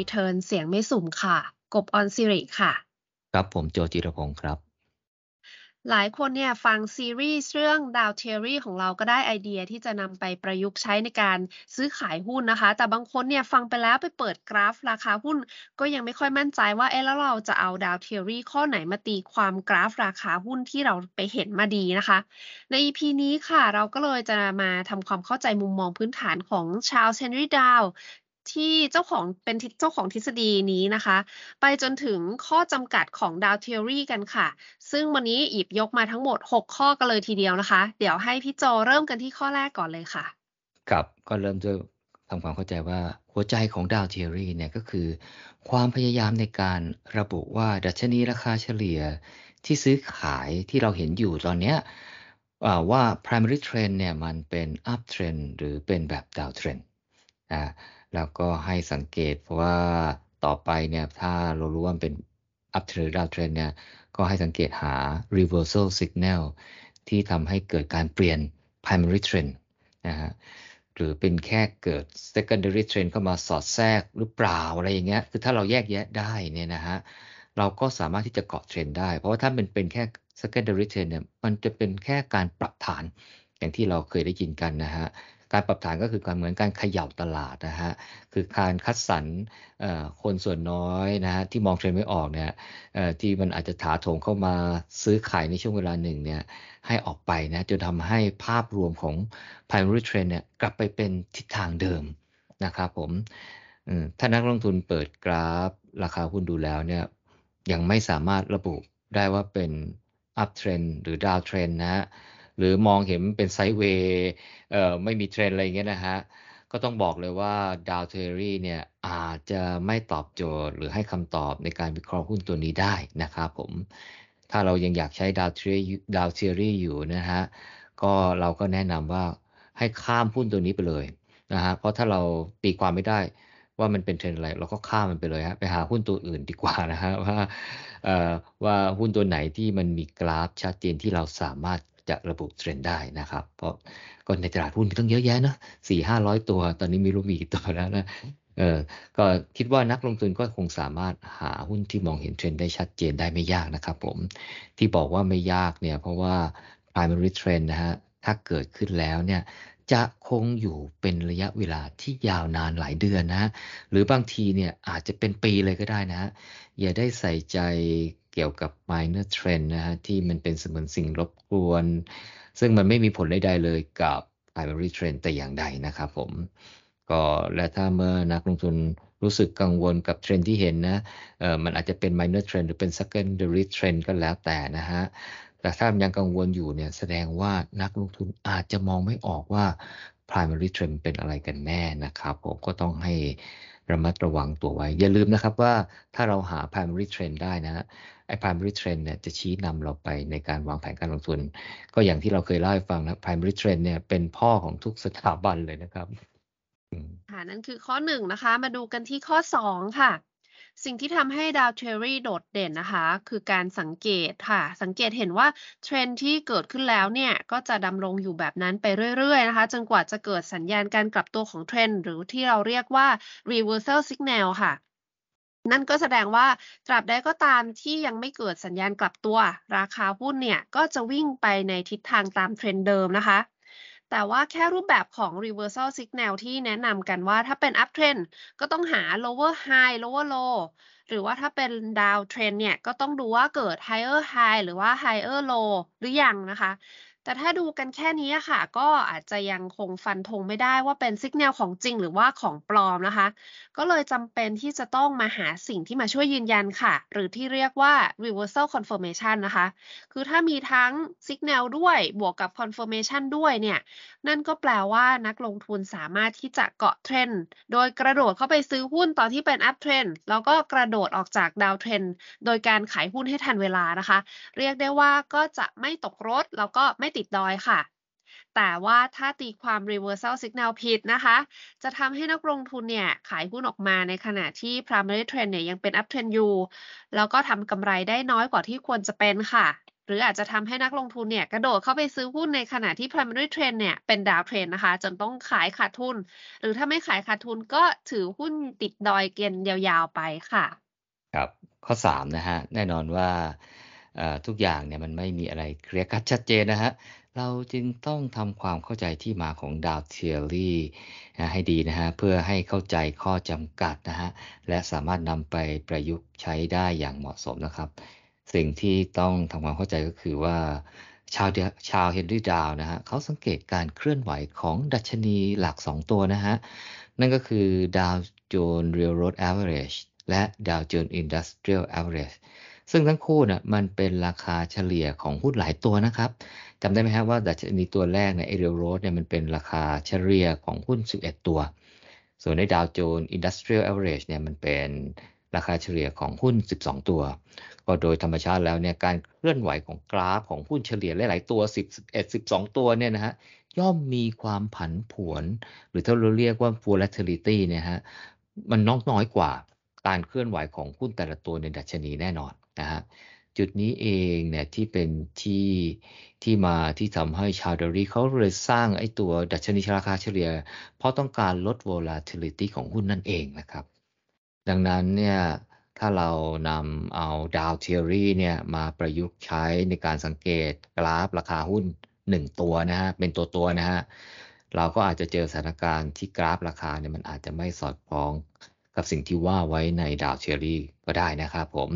Return เสี่ยงไม่สุ่มค่ะ กบออนซิริค่ะ ครับผมโจจิรพงศ์ครับ หลายคนเนี่ยฟังซีรีส์เรื่อง Dow Theory ของเราก็ได้ไอเดียที่จะนำไปประยุกต์ใช้ในการซื้อขายหุ้นนะคะ แต่บางคนเนี่ยฟังไปแล้วไปเปิดกราฟราคาหุ้น ก็ยังไม่ค่อยมั่นใจว่าเอ๊ะแล้วเราจะเอา Dow Theory ข้อไหนมาตีความกราฟราคาหุ้นที่เราไปเห็นมาดีนะคะ ใน EP นี้ค่ะเราก็เลยจะมาทำความเข้าใจมุมมองพื้นฐานของ Charles Henry Dow ที่เจ้าของเป็นเจ้าของทฤษฎีนี้นะคะ ไปจนถึงข้อจำกัดของ Dow Theory กันค่ะ ซึ่งวันนี้หยิบยกมาทั้งหมด 6 ข้อกันเลยทีเดียวนะคะ เดี๋ยวให้พี่โจเริ่มกันที่ข้อแรกก่อนเลยค่ะครับก็เริ่มด้วยทำความเข้าใจว่าหัวใจของ Dow Theory เนี่ยก็คือ ความพยายามในการระบุว่าดัชนีราคาเฉลี่ยที่ซื้อขายที่เราเห็นอยู่ตอนนี้ว่า primary trend เนี่ยมันเป็น up trend หรือเป็นแบบ down trend อ่า แล้วก็ให้สังเกตเพราะว่าต่อไปเนี่ยถ้าเรารู้ว่าเป็น up trend down trend เนี่ยก็ให้สังเกตหา reversal signal ที่ทำให้เกิดการเปลี่ยน primary trend นะฮะหรือเป็นแค่เกิด secondary trend เข้ามาสอดแทรกหรือเปล่าอะไรอย่างเงี้ยคือถ้าเราแยกแยะได้เนี่ยนะฮะเราก็สามารถที่จะเกาะเทรนได้ เพราะว่าถ้ามันเป็นแค่ secondary trend เนี่ยมันจะเป็นแค่การปรับฐานอย่างที่เราเคยได้ยินกันนะฮะ การปรับฐานก็คือการเหมือนการเขย่าตลาดนะฮะคือการคัดสรรคนส่วนน้อยนะฮะที่มองเทรนด์ไม่ออกเนี่ยที่มันอาจจะถาโถงเข้ามาซื้อขายในช่วงเวลาหนึ่งเนี่ยให้ออกไปนะจนทำให้ภาพรวมของ primary trend เนี่ยกลับไปเป็นทิศทางเดิมนะครับผมถ้านักลงทุนเปิดกราฟราคาหุ้นดูแล้วเนี่ยยังไม่สามารถระบุได้ว่าเป็น up trend หรือ down trend นะฮะ หรือมองเห็นเป็น sideway ไม่มีเทรนอะไรเงี้ยนะฮะก็ต้องบอกเลยว่า Dow Theory เนี่ยอาจจะไม่ตอบโจทย์หรือให้คำตอบในการวิเคราะห์หุ้นตัวนี้ได้นะครับผม ถ้าเรายังอยากใช้ Dow Theory Dow Theory อยู่นะฮะก็เราก็แนะนำว่าให้ข้ามหุ้นตัวนี้ไปเลยนะฮะเพราะถ้าเราตีความไม่ได้ว่ามันเป็นเทรนอะไร เราก็ข้ามมันไปเลยฮะไปหาหุ้นตัวอื่นดีกว่านะฮะว่าว่าหุ้นตัวไหนที่มันมีกราฟชัดเจนที่เราสามารถ จะระบุเทรนด์ได้นะครับ เพราะก็ในตลาดหุ้นมีตั้งเยอะแยะเนาะสี่ห้าร้อยตัว ตอนนี้ม่รู้มีกี่ตัวแล้วนะเออก็คิดว่านักลงทุนก็คงสามารถหาหุ้นที่มองเห็นเทรนด์ได้ชัดเจนได้ไม่ยากนะครับผม ที่บอกว่าไม่ยากเนี่ยเพราะว่า primary trend นะฮะถ้าเกิดขึ้นแล้วเนี่ยจะคงอยู่เป็นระยะเวลาที่ยาวนานหลายเดือนนะ หรือบางทีเนี่ยอาจจะเป็นปีเลยก็ได้นะ อย่าได้ใส่ใจ เกี่ยวกับ minor trend นะฮะที่มันเป็นเสมือนสิ่งรบกวน ซึ่งมันไม่มีผลใดๆเลยกับ primary trend แต่อย่างใดนะครับผมก็และถ้าเมื่อนักลงทุนรู้สึกกังวลกับเทรนที่เห็นนะเออมันอาจจะเป็น minor trend หรือเป็น secondary trend ก็แล้วแต่นะฮะแต่ถ้ายังกังวลอยู่เนี่ยแสดงว่านักลงทุนอาจจะมองไม่ออกว่า primary trend เป็นอะไรกันแน่นะครับ ผมก็ต้องให้ ระมัดระวังตัวไว้ อย่าลืมนะครับว่าถ้าเราหา primary trend ได้นะไอ้ primary trend เนี่ยจะชี้นำเราไปในการวางแผนการลงทุน ก็อย่างที่เราเคยเล่าให้ฟังนะ primary trend เนี่ยเป็นพ่อของทุกสถาบันเลยนะครับค่ะนั่นคือข้อหนึ่งนะคะ มาดูกันที่ข้อสองค่ะ สิ่งที่ทำให้ดาวเทอรี่โดดเด่นนะคะ คือการสังเกตค่ะ สังเกตเห็นว่าเทรนที่เกิดขึ้นแล้วเนี่ย ก็จะดำรงอยู่แบบนั้นไปเรื่อยๆนะคะ จนกว่าจะเกิดสัญญาณการกลับตัวของเทรนหรือที่เราเรียกว่า reversal signal ค่ะนั่นก็แสดงว่าตราบใดก็ตามที่ยังไม่เกิดสัญญาณกลับตัว ราคาหุ้นเนี่ย ก็จะวิ่งไปในทิศทางตามเทรนเดิมนะคะ แต่ว่าแค่รูปแบบของ reversal signal ที่แนะนำกันว่าถ้าเป็น up trend ก็ต้องหา lower high lower low หรือว่าถ้าเป็น down trend เนี่ย ก็ต้องดูว่าเกิด higher high หรือว่า higher low หรือยังนะคะ แต่ถ้าดูกันแค่นี้ค่ะ ก็อาจจะยังคงฟันธงไม่ได้ว่าเป็นสัญญาณของจริงหรือว่าของปลอมนะคะ ก็เลยจำเป็นที่จะต้องมาหาสิ่งที่มาช่วยยืนยันค่ะ หรือที่เรียกว่า reversal confirmation นะคะ คือถ้ามีทั้งสัญญาณด้วยบวกกับ confirmation ด้วยเนี่ย นั่นก็แปลว่านักลงทุนสามารถที่จะเกาะเทรนด์โดยกระโดดเข้าไปซื้อหุ้นตอนที่เป็น up trend แล้วก็กระโดดออกจาก down trend โดยการขายหุ้นให้ทันเวลานะคะ เรียกได้ว่าก็จะไม่ตกรถแล้วก็ไม่ติดดอยค่ะ แต่ว่าถ้าตีความ reversal signal ผิดนะคะ จะทำให้นักลงทุนเนี่ยขายหุ้นออกมาในขณะที่ primary trend เนี่ยยังเป็น up trend อยู่ แล้วก็ทำกำไรได้น้อยกว่าที่ควรจะเป็นค่ะ หรืออาจจะทำให้นักลงทุนเนี่ยกระโดดเข้าไปซื้อหุ้นในขณะที่ primary trend เนี่ยเป็นดาวเทรนนะคะ จนต้องขายขาดทุน หรือถ้าไม่ขายขาดทุนก็ถือหุ้นติดดอยเกณฑ์ยาวๆไปค่ะ ครับข้อสามนะฮะแน่นอนว่า ทุกอย่างเนี่ยมันไม่มีอะไรเคลียร์คัดชัดเจนนะฮะเราจึงต้องทำความเข้าใจที่มาของดาวเทียรี่ให้ดีนะฮะเพื่อให้เข้าใจข้อจำกัดนะฮะและสามารถนำไปประยุกต์ใช้ได้อย่างเหมาะสมนะครับ สิ่งที่ต้องทำความเข้าใจก็คือว่าชาวCharles Henry Dow นะฮะเขาสังเกตการเคลื่อนไหวของดัชนีหลัก 2 ตัวนะฮะ นั่นก็คือ Dow Jones Railroad Average และ Dow Jones In ซึ่งทั้งคู่เนะมันเป็นราคาเฉลี่ยของหุ้นหลายตัวนะครับจำได้ไหมครับว่าดัชนีตัวแรกใน Railroad เนี่ยมันเป็นราคาเฉลี่ยของหุ้น 11 ตัว ส่วนใน Dow Jones Industrial Average เนี่ยมันเป็นราคาเฉลี่ยของหุ้น 12 ตัว ก็โดยธรรมชาติแล้วเนี่ยการเคลื่อนไหวของกราฟของหุ้นเฉลี่ยหลาย ๆ ตัว 10 11 12 ตัวเนี่ยนะฮะย่อมมีความผันผวน หรือถ้าเราเรียกว่า volatility เนี่ยฮะมันน้อยน้อยกว่าการเคลื่อนไหวของหุ้นแต่ละตัวในดัชนีแน่นอน นะฮะจุดนี้เองเนี่ยที่เป็นที่ที่มาที่ทำให้ชาวดอรี่เขาเลยสร้างไอ้ตัวดัชนีราคาเฉลี่ย เพราะต้องการลด volatility ของหุ้นนั่นเองนะครับ ดังนั้นเนี่ยถ้าเรานำเอา Dow Theory เนี่ยมาประยุกต์ใช้ในการสังเกตกราฟราคาหุ้น 1 ตัวนะฮะเป็นตัวตัวนะฮะเราก็อาจจะเจอสถานการณ์ที่กราฟราคาเนี่ยมันอาจจะไม่สอดคล้อง กับสิ่งที่ว่าไว้ใน Dow Theory ก็ได้นะครับผม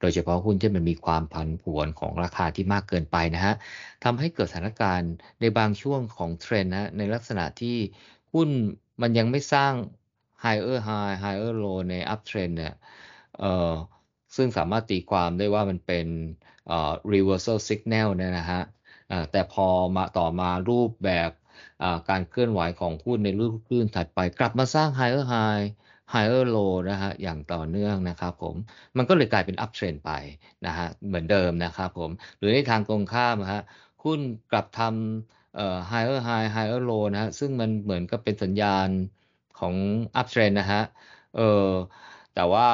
โดยเฉพาะหุ้นที่มันมีความผันผวนของราคาที่มากเกินไปนะฮะทำให้เกิดสถานการณ์ในบางช่วงของเทรนนะในลักษณะที่หุ้นมันยังไม่สร้าง higher high higher low ใน up trend เนี่ยเอ่อซึ่งสามารถตีความได้ว่ามันเป็นเอ่อ reversal signal เนี่ยนะฮะแต่พอมาต่อมารูปแบบการเคลื่อนไหวของหุ้นในรูปคลื่นถัดไป กลับมาสร้าง higher high higher low นะฮะอย่างต่อเนื่องนะครับผมมันก็เลยกลายเป็น up trend ไปนะฮะเหมือนเดิมนะครับผมหรือในทางตรงข้ามฮะหุ้นกลับทำเอ่อ higher high higher low นะฮะซึ่งมันเหมือนกับเป็นสัญญาณของ up trend นะฮะเออแต่ว่า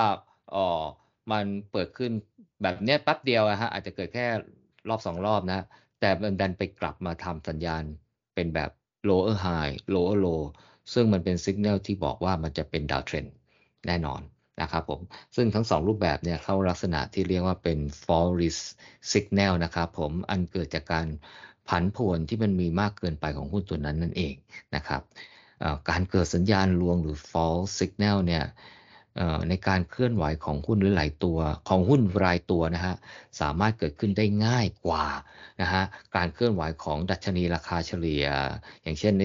อ๋อมันเปิดขึ้นแบบเนี้ยแป๊บเดียวนะฮะอาจจะเกิดแค่รอบสองรอบนะแต่มันดันไปกลับมาทำสัญญาณเป็นแบบ lower high lower low ซึ่งมันเป็นสัญญาณที่บอกว่ามันจะเป็นดาวเทรนแน่นอนนะครับผม ซึ่งทั้งสองรูปแบบเนี่ยเข้าลักษณะที่เรียกว่าเป็น false signal นะครับผม อันเกิดจากการผันผวนที่มันมีมากเกินไปของหุ้นตัวนั้นนั่นเองนะครับ การเกิดสัญญาณลวงหรือ false signal เนี่ยในการเคลื่อนไหวของหุ้นหรือหลายตัวของหุ้นรายตัวนะฮะสามารถเกิดขึ้นได้ง่ายกว่านะฮะการเคลื่อนไหวของดัชนีราคาเฉลี่ย อย่างเช่นใน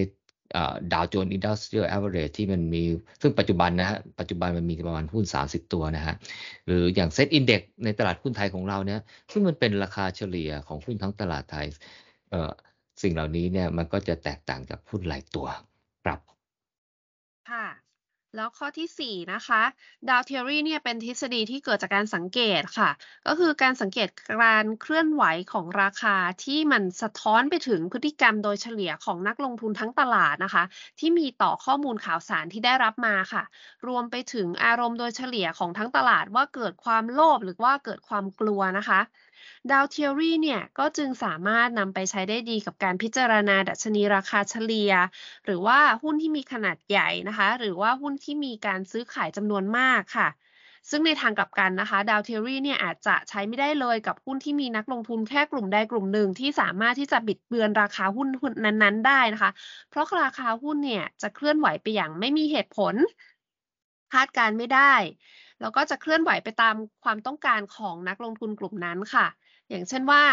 Dow Jones Industrial Average ที่มันมี ซึ่งปัจจุบันนะฮะ ปัจจุบันมันมีประมาณหุ้น 30 ตัวนะฮะ หรืออย่าง SET Index ในตลาดหุ้นไทยของเราเนี่ย ซึ่งมันเป็นราคาเฉลี่ยของหุ้นทั้งตลาดไทยสิ่งเหล่านี้เนี่ยมันก็จะแตกต่างจากหุ้นรายตัวครับ ค่ะ แล้วข้อที่ 4 นะคะ Dow Theory เนี่ยเป็นทฤษฎีที่เกิดจากการสังเกตค่ะ ก็คือการสังเกตการเคลื่อนไหวของราคาที่มันสะท้อนไปถึงพฤติกรรมโดยเฉลี่ยของนักลงทุนทั้งตลาดนะคะ ที่มีต่อข้อมูลข่าวสารที่ได้รับมาค่ะ รวมไปถึงอารมณ์โดยเฉลี่ยของทั้งตลาดว่าเกิดความโลภหรือว่าเกิดความกลัวนะคะ ดาวเทอรี่เนี่ยก็จึงสามารถนำไปใช้ได้ดีกับการพิจารณาดัชนีราคาเฉลี่ย หรือว่าหุ้นที่มีขนาดใหญ่นะคะ หรือว่าหุ้นที่มีการซื้อขายจำนวนมากค่ะ ซึ่งในทางกลับกันนะคะดาวเทอรี่เนี่ยอาจจะใช้ไม่ได้เลยกับหุ้นที่มีนักลงทุนแค่กลุ่มใดกลุ่มหนึ่งที่สามารถที่จะบิดเบือนราคาหุ้นนั้นๆ ได้นะคะ เพราะราคาหุ้นเนี่ยจะเคลื่อนไหวไปอย่างไม่มีเหตุผลคาดการไม่ได้ แล้วก็จะเคลื่อนไหวไปตามความต้องการของนักลงทุนกลุ่มนั้นค่ะ อย่างเช่นว่า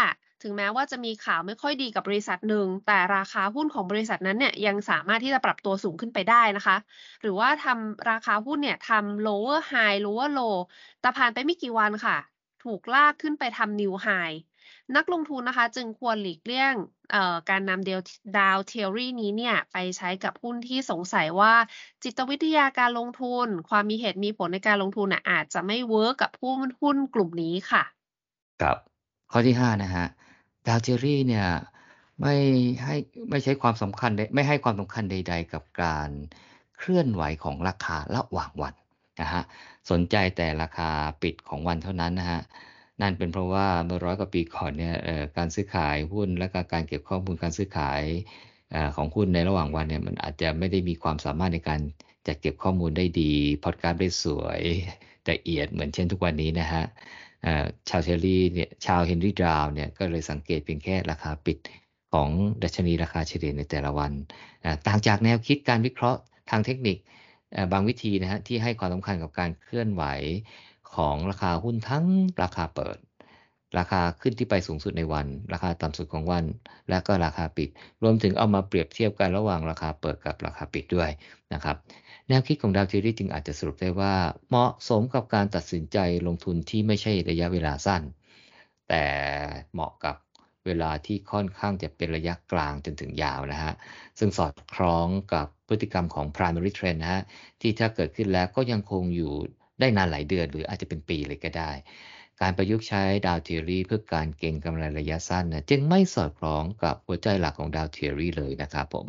ถึงแม้ว่าจะมีข่าวไม่ค่อยดีกับบริษัทหนึ่ง แต่ราคาหุ้นของบริษัทนั้นเนี่ยยังสามารถที่จะปรับตัวสูงขึ้นไปได้นะคะ หรือว่าทำราคาหุ้นเนี่ยทำ lower high lower low แต่ผ่านไปไม่กี่วันค่ะ ถูกลากขึ้นไปทำ new high นักลงทุนนะคะ จึงควรหลีกเลี่ยงการนำ Dow Theory นี้เนี่ยไปใช้กับหุ้นที่สงสัยว่า จิตวิทยาการลงทุน ความมีเหตุมีผลในการลงทุนอาจจะไม่ work กับหุ้นหุ้นกลุ่มนี้ค่ะครับข้อที่ห้านะฮะ Dow Theory เนี่ยไม่ให้ไม่ใช้ความสำคัญไม่ให้ความสำคัญใด ๆ กับการเคลื่อนไหวของราคาระหว่างวันนะฮะสนใจแต่ราคาปิดของวันเท่านั้นนะฮะ นั่นเป็นเพราะว่าเมื่อร้อยกว่าปีก่อนเนี่ยการซื้อขายหุ้นและการเก็บข้อมูลการซื้อขายของหุ้นในระหว่างวันเนี่ยมันอาจจะไม่ได้มีความสามารถในการจัดเก็บข้อมูลได้ดี พอดการ์ดได้สวยละเอียดเหมือนเช่นทุกวันนี้นะฮะ Dow Theory เนี่ย Charles Henry Dow เนี่ยก็เลยสังเกตเพียงแค่ราคาปิดของดัชนีราคาเฉลี่ยในแต่ละวัน ต่างจากแนวคิดการวิเคราะห์ทางเทคนิคบางวิธีนะฮะที่ให้ความสำคัญกับการเคลื่อนไหว ของราคาหุ้นทั้งราคาเปิด ราคาขึ้นที่ไปสูงสุดในวัน ราคาต่ำสุดของวัน และก็ราคาปิด รวมถึงเอามาเปรียบเทียบกันระหว่างราคาเปิดกับราคาปิดด้วยนะครับแนวคิดของดาวทีรีจึงอาจจะสรุปได้ว่า เหมาะสมกับการตัดสินใจลงทุนที่ไม่ใช่ระยะเวลาสั้น แต่เหมาะกับเวลาที่ค่อนข้างจะเป็นระยะกลางจนถึงยาวนะฮะ ซึ่งสอดคล้องกับพฤติกรรมของ primary trend นะฮะ ที่ถ้าเกิดขึ้นแล้วก็ยังคงอยู่ ได้นานหลายเดือน หรืออาจจะเป็นปีเลยก็ได้ การประยุกต์ใช้ Dow Theory เพื่อการเก็งกำไรระยะสั้นนะจึงไม่สอดคล้องกับหัวใจหลักของ Dow Theory เลยนะครับผม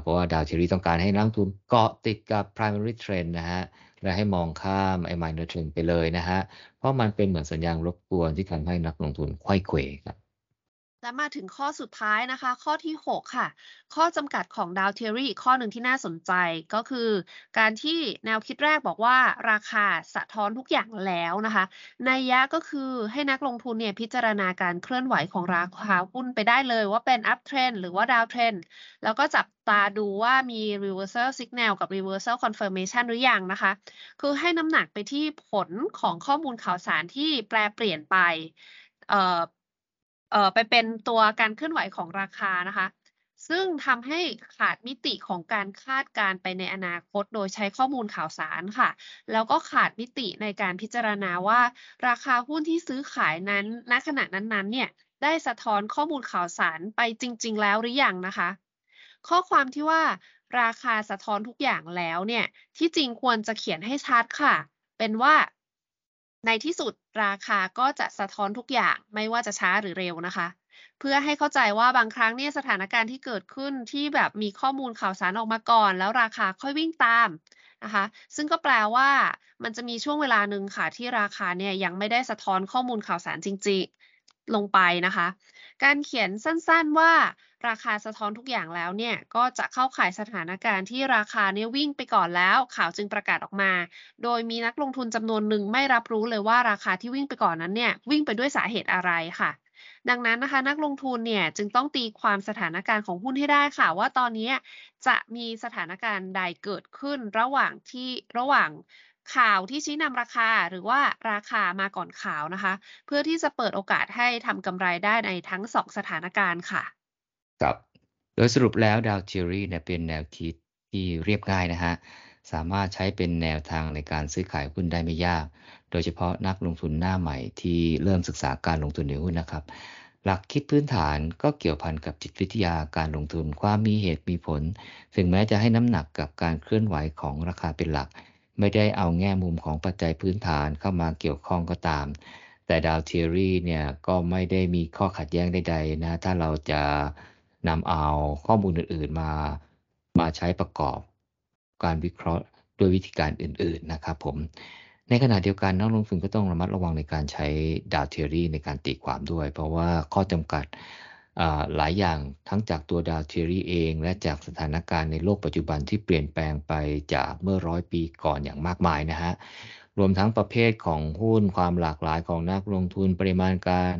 เพราะว่า Dow Theory ต้องการให้นักลงทุนเกาะติดกับ primary trend นะฮะและให้มองข้ามไอ้ minor trend ไปเลยนะฮะเพราะมันเป็นเหมือนสัญญาณรบกวนที่ทำให้นักลงทุนควยเขวครับ และมาถึงข้อสุดท้ายนะคะ ข้อที่ 6 ค่ะ ข้อจำกัดของดาวเทอรี่อีกข้อหนึ่งที่น่าสนใจก็คือ การที่แนวคิดแรกบอกว่าราคาสะท้อนทุกอย่างแล้วนะคะนัยยะก็คือให้นักลงทุนเนี่ยพิจารณาการเคลื่อนไหวของราคาหุ้นไปได้เลยว่าเป็น up trend หรือว่า down trend แล้วก็จับตาดูว่ามี reversal signal กับ reversal confirmation หรือยังนะคะ คือให้น้ำหนักไปที่ผลของข้อมูลข่าวสารที่แปลเปลี่ยนไปเอ่อ ไปเป็นตัวการเคลื่อนไหวของราคานะคะ ซึ่งทำให้ขาดมิติของการคาดการไปในอนาคต โดยใช้ข้อมูลข่าวสารค่ะ แล้วก็ขาดมิติในการพิจารณาว่า ราคาหุ้นที่ซื้อขายนั้นณขณะนั้นๆเนี่ยได้สะท้อนข้อมูลข่าวสารไปจริง ๆ แล้วหรือยังนะคะ ข้อความที่ว่าราคาสะท้อนทุกอย่างแล้วเนี่ยที่จริงควรจะเขียนให้ชัดค่ะ เป็นว่า ในที่สุดราคาก็จะสะท้อนทุกอย่างไม่ว่าจะช้าหรือเร็วนะคะ เพื่อให้เข้าใจว่าบางครั้งเนี่ยสถานการณ์ที่เกิดขึ้นที่แบบมีข้อมูลข่าวสารออกมาก่อน แล้วราคาค่อยวิ่งตามนะคะซึ่งก็แปลว่ามันจะมีช่วงเวลาหนึ่งค่ะที่ราคาเนี่ยยังไม่ได้สะท้อนข้อมูลข่าวสารจริง ลงไปนะคะ การเขียนสั้นๆว่าราคาสะท้อนทุกอย่างแล้วเนี่ย ก็จะเข้าข่ายสถานการณ์ที่ราคาเนี่ยวิ่งไปก่อนแล้ว ข่าวจึงประกาศออกมา โดยมีนักลงทุนจำนวนหนึ่งไม่รับรู้เลยว่าราคาที่วิ่งไปก่อนนั้นเนี่ยวิ่งไปด้วยสาเหตุอะไรค่ะดังนั้นนะคะนักลงทุนเนี่ยจึงต้องตีความสถานการณ์ของหุ้นให้ได้ค่ะ ว่าตอนนี้จะมีสถานการณ์ใดเกิดขึ้นระหว่างที่ระหว่าง ข่าวที่ชี้นำราคาหรือว่าราคามาก่อนข่าวนะคะ เพื่อที่จะเปิดโอกาสให้ทำกำไรได้ในทั้งสองสถานการณ์ค่ะครับโดยสรุปแล้วดาวเทอรี่เนี่ยเป็นแนวคิดที่เรียบง่ายนะฮะสามารถใช้เป็นแนวทางในการซื้อขายหุ้นได้ไม่ยาก โดยเฉพาะนักลงทุนหน้าใหม่ที่เริ่มศึกษาการลงทุนในหุ้นนะครับ หลักคิดพื้นฐานก็เกี่ยวพันกับจิตวิทยาการลงทุนความมีเหตุมีผล ถึงแม้จะให้น้ำหนักกับการเคลื่อนไหวของราคาเป็นหลัก ไม่ได้เอาแง่มุมของปัจจัยพื้นฐานเข้ามาเกี่ยวข้องก็ตาม แต่ Dow Theory เนี่ยก็ไม่ได้มีข้อขัดแย้งใดๆนะถ้าเราจะนำเอาข้อมูลอื่นๆมามาใช้ประกอบการวิเคราะห์ด้วยวิธีการอื่นๆนะครับผมในขณะเดียวกันนักลงทุนก็ต้องระมัดระวังในการใช้ Dow Theory ในการตีความด้วย เพราะว่าข้อจำกัด หลายอย่างทั้งจากตัว Dow Theory เอง และจากสถานการณ์ในโลกปัจจุบันที่เปลี่ยนแปลงไปจากเมื่อร้อยปีก่อนอย่างมากมายนะฮะรวมทั้งประเภทของหุ้นความหลากหลายของนักลงทุนปริมาณการ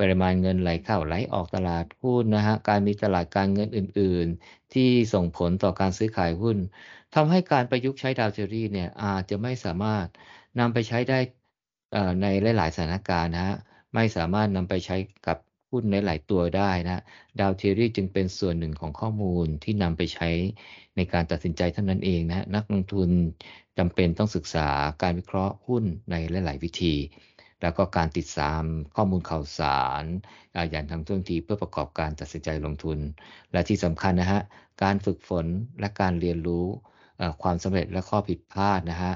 ปริมาณเงินไหลเข้าไหลออกตลาดหุ้นนะฮะการมีตลาดการเงินอื่น ๆ ที่ส่งผลต่อการซื้อขายหุ้นทำให้การประยุกต์ใช้ดาวเทอรี่เนี่ยอาจจะไม่สามารถนำไปใช้ได้ในหลาย ๆ สถานการณ์นะฮะไม่สามารถนำไปใช้กับ หุ้นในหลายตัวได้นะดาวเทอรี่จึงเป็นส่วนหนึ่งของข้อมูลที่นำไปใช้ในการตัดสินใจเท่านั้นเองนะนักลงทุนจำเป็นต้องศึกษาการวิเคราะห์หุ้นในหลาย ๆ วิธี แล้วก็การติดตามข้อมูลข่าวสารอย่างทำท่วงทีเพื่อประกอบการตัดสินใจลงทุน และที่สำคัญนะฮะการฝึกฝนและการเรียนรู้ความสำเร็จและข้อผิดพลาดนะฮะ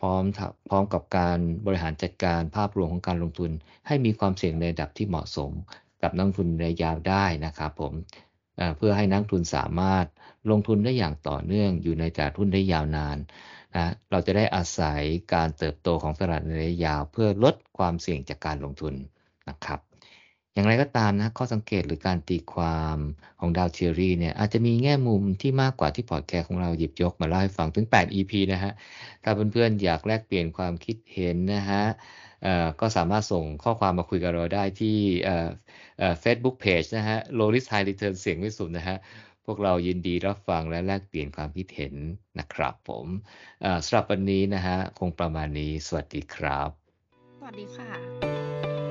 พร้อมพร้อมกับการบริหารจัดการภาพรวมของการลงทุน ให้มีความเสี่ยงในระดับที่เหมาะสม กับนักทุนระยะยาวได้นะครับผมเพื่อให้นักลงทุนสามารถลงทุนได้อย่างต่อเนื่องอยู่ในตลาดหุ้นได้ยาวนานนะเราจะได้อาศัยการเติบโตของตลาดในระยะยาว เพื่อลดความเสี่ยงจากการลงทุนนะครับ อย่างไรก็ตามนะข้อสังเกตหรือการตีความของ Dow Theory เนี่ยอาจจะมีแง่มุมที่มากกว่าที่พอดแคสต์ของเราหยิบยกมาเล่าให้ฟังถึง 8 EP นะฮะถ้าเพื่อนๆอยากแลกเปลี่ยนความคิดเห็นนะฮะ ก็สามารถส่งข้อความมาคุยกับเราได้ที่เฟซบุ๊กเพจนะฮะ Low Risk High Return เสียงวิสุดนะฮะ พวกเรายินดีรับฟังและแลกเปลี่ยนความคิดเห็นนะครับผมสำหรับวันนี้นะฮะ คงประมาณนี้ สวัสดีครับ สวัสดีค่ะ